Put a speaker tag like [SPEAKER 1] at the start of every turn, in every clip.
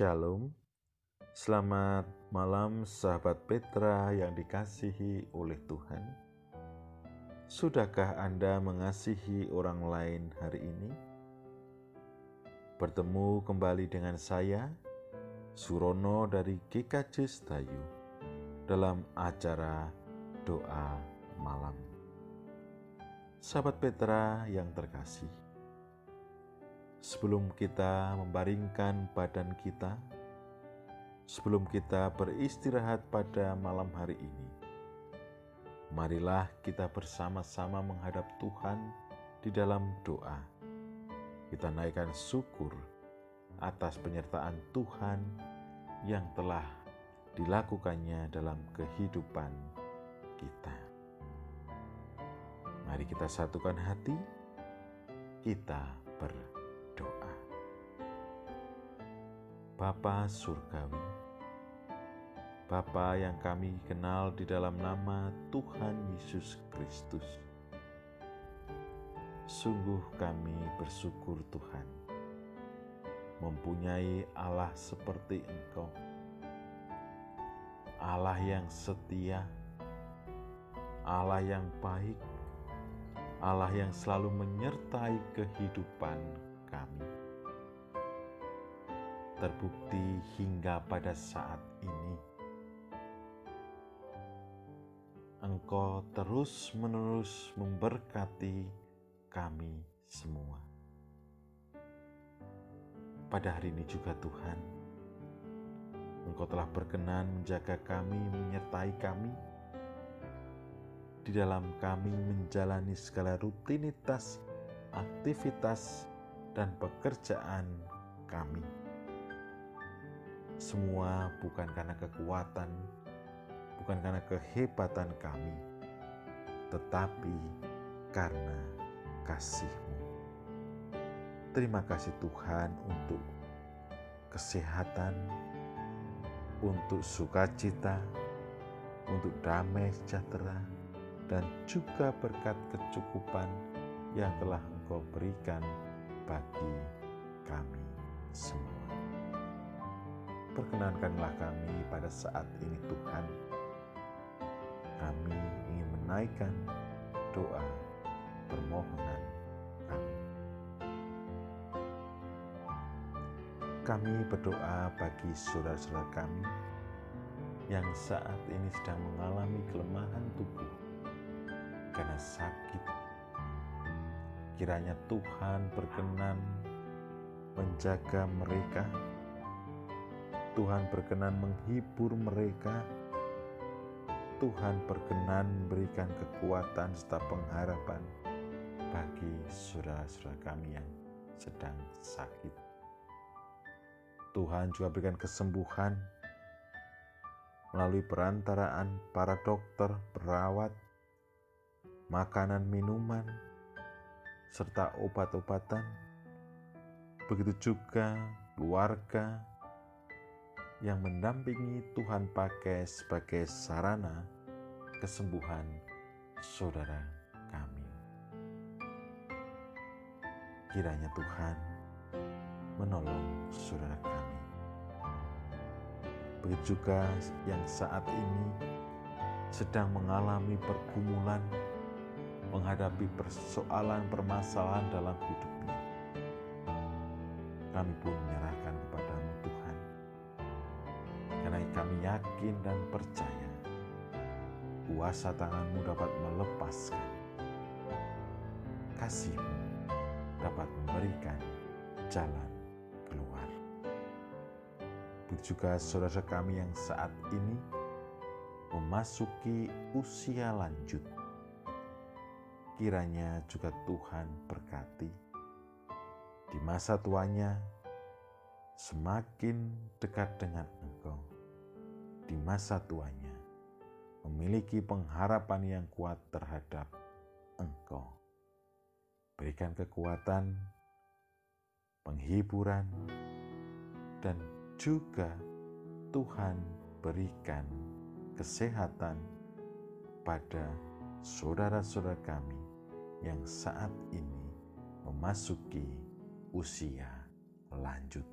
[SPEAKER 1] Shalom, selamat malam sahabat Petra yang dikasihi oleh Tuhan. Sudahkah Anda mengasihi orang lain hari ini? Bertemu kembali dengan saya, Surono dari GKJ Stayu, dalam acara Doa Malam. Sahabat Petra yang terkasih, sebelum kita membaringkan badan kita, sebelum kita beristirahat pada malam hari ini, marilah kita bersama-sama menghadap Tuhan di dalam doa. Kita naikkan syukur atas penyertaan Tuhan yang telah dilakukannya dalam kehidupan kita. Mari kita satukan hati, kita berdoa. Bapa Surgawi, Bapa yang kami kenal di dalam nama Tuhan Yesus Kristus. Sungguh kami bersyukur Tuhan, mempunyai Allah seperti Engkau, Allah yang setia, Allah yang baik, Allah yang selalu menyertai kehidupan kami terbukti hingga pada saat ini. Engkau terus-menerus memberkati kami semua. Pada hari ini juga Tuhan, Engkau telah berkenan menjaga kami, menyertai kami, di dalam kami menjalani segala rutinitas, aktivitas, dan pekerjaan kami semua bukan karena kekuatan, bukan karena kehebatan kami, tetapi karena kasih-Mu. Terima kasih Tuhan untuk kesehatan, untuk sukacita, untuk damai sejahtera, dan juga berkat kecukupan yang telah Engkau berikan bagi kami semua. Perkenankanlah kami pada saat ini Tuhan. Kami ingin menaikkan doa permohonan kami. Kami berdoa bagi saudara-saudara kami yang saat ini sedang mengalami kelemahan tubuh karena sakit. Kiranya Tuhan berkenan menjaga mereka Tuhan berkenan menghibur mereka. Tuhan berkenan memberikan kekuatan serta pengharapan bagi saudara-saudara kami yang sedang sakit. Tuhan juga berikan kesembuhan melalui perantaraan para dokter, perawat, makanan, minuman, serta obat-obatan. Begitu juga keluarga, yang mendampingi Tuhan pakai sebagai sarana kesembuhan saudara kami. Kiranya Tuhan menolong saudara kami. Begitu juga yang saat ini sedang mengalami pergumulan menghadapi persoalan permasalahan dalam hidupnya. Kami pun menyerahkan yakin dan percaya kuasa tanganmu dapat melepaskan. Kasihmu dapat memberikan jalan keluar. Begitu juga saudara kami yang saat ini memasuki usia lanjut. Kiranya juga Tuhan berkati di masa tuanya semakin dekat dengan Engkau di masa tuanya memiliki pengharapan yang kuat terhadap Engkau. Berikan kekuatan, penghiburan, dan juga Tuhan berikan kesehatan pada saudara-saudara kami yang saat ini memasuki usia lanjut.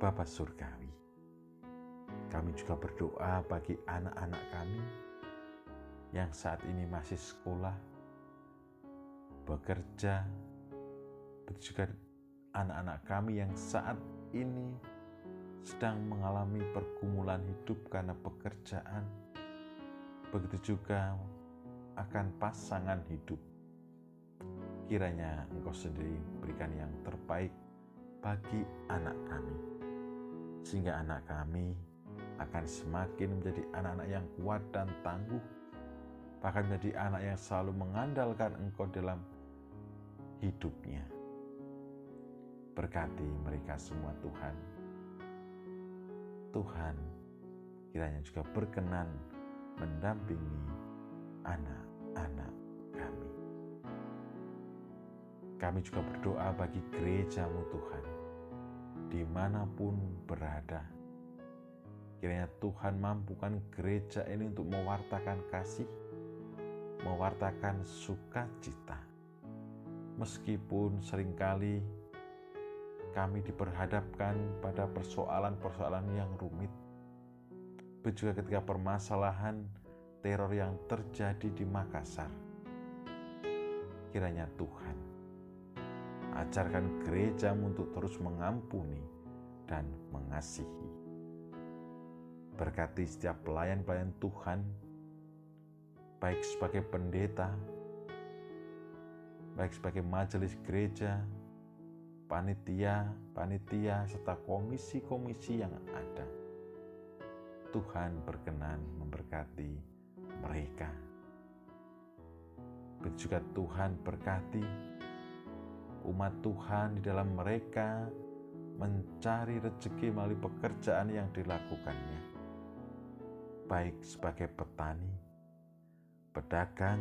[SPEAKER 1] Bapa Surgawi, kami juga berdoa bagi anak-anak kami yang saat ini masih sekolah, bekerja, juga anak-anak kami yang saat ini sedang mengalami pergumulan hidup karena pekerjaan, begitu juga akan pasangan hidup. Kiranya Engkau sendiri berikan yang terbaik bagi anak kami, sehingga anak kami akan semakin menjadi anak-anak yang kuat dan tangguh bahkan menjadi anak yang selalu mengandalkan Engkau dalam hidupnya. Berkati mereka semua Tuhan. Tuhan kiranya juga berkenan mendampingi anak-anak kami. Kami juga berdoa bagi gerejamu Tuhan, di mana pun berada. Kiranya Tuhan mampukan gereja ini untuk mewartakan kasih, mewartakan sukacita. Meskipun sering kali kami diperhadapkan pada persoalan-persoalan yang rumit, juga ketika permasalahan teror yang terjadi di Makassar. Kiranya Tuhan ajarkan gerejamu untuk terus mengampuni dan mengasihi. Berkati setiap pelayan-pelayan Tuhan baik sebagai pendeta, baik sebagai majelis gereja, panitia, panitia, serta komisi-komisi yang ada. Tuhan berkenan memberkati mereka. Begitu juga Tuhan berkati umat Tuhan di dalam mereka mencari rezeki melalui pekerjaan yang dilakukannya, baik sebagai petani, pedagang,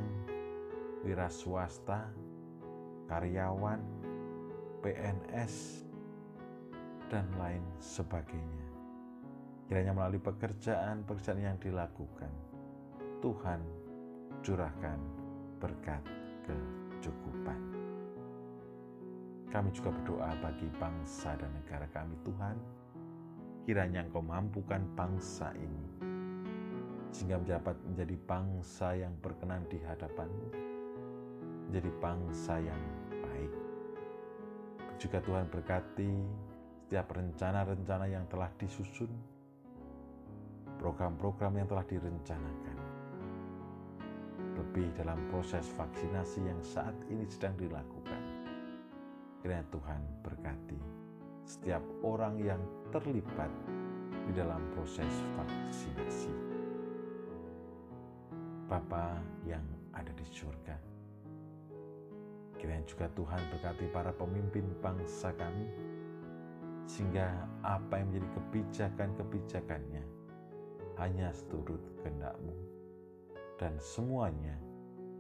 [SPEAKER 1] wira swasta, karyawan, PNS, dan lain sebagainya. Kiranya melalui pekerjaan-pekerjaan yang dilakukan, Tuhan curahkan berkat kecukupan. Kami juga berdoa bagi bangsa dan negara kami Tuhan, kiranya Engkau mampukan bangsa ini sehingga dapat menjadi bangsa yang berkenan di hadapanmu, menjadi bangsa yang baik. Juga Tuhan berkati setiap rencana-rencana yang telah disusun, program-program yang telah direncanakan. Lebih dalam proses vaksinasi yang saat ini sedang dilakukan. Kiranya Tuhan berkati setiap orang yang terlibat di dalam proses vaksinasi. Bapa yang ada di surga. Kiranya juga Tuhan berkati para pemimpin bangsa kami, sehingga apa yang menjadi kebijakan-kebijakannya hanya seturut kehendakmu, dan semuanya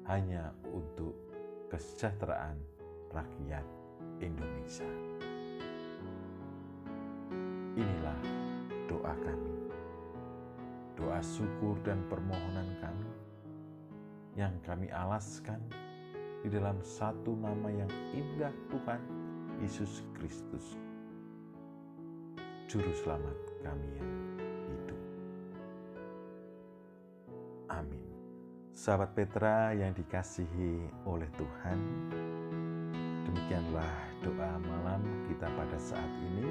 [SPEAKER 1] hanya untuk kesejahteraan rakyat Indonesia. Inilah doa kami, doa syukur dan permohonan kami yang kami alaskan di dalam satu nama yang indah Tuhan Yesus Kristus. Juru selamat kami yang hidup. Amin. Sahabat Petra yang dikasihi oleh Tuhan, demikianlah doa malam kita pada saat ini.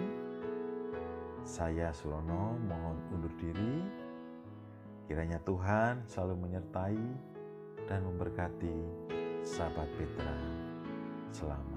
[SPEAKER 1] Saya Surono mohon undur diri. Kiranya Tuhan selalu menyertai dan memberkati sahabat Petra. Selama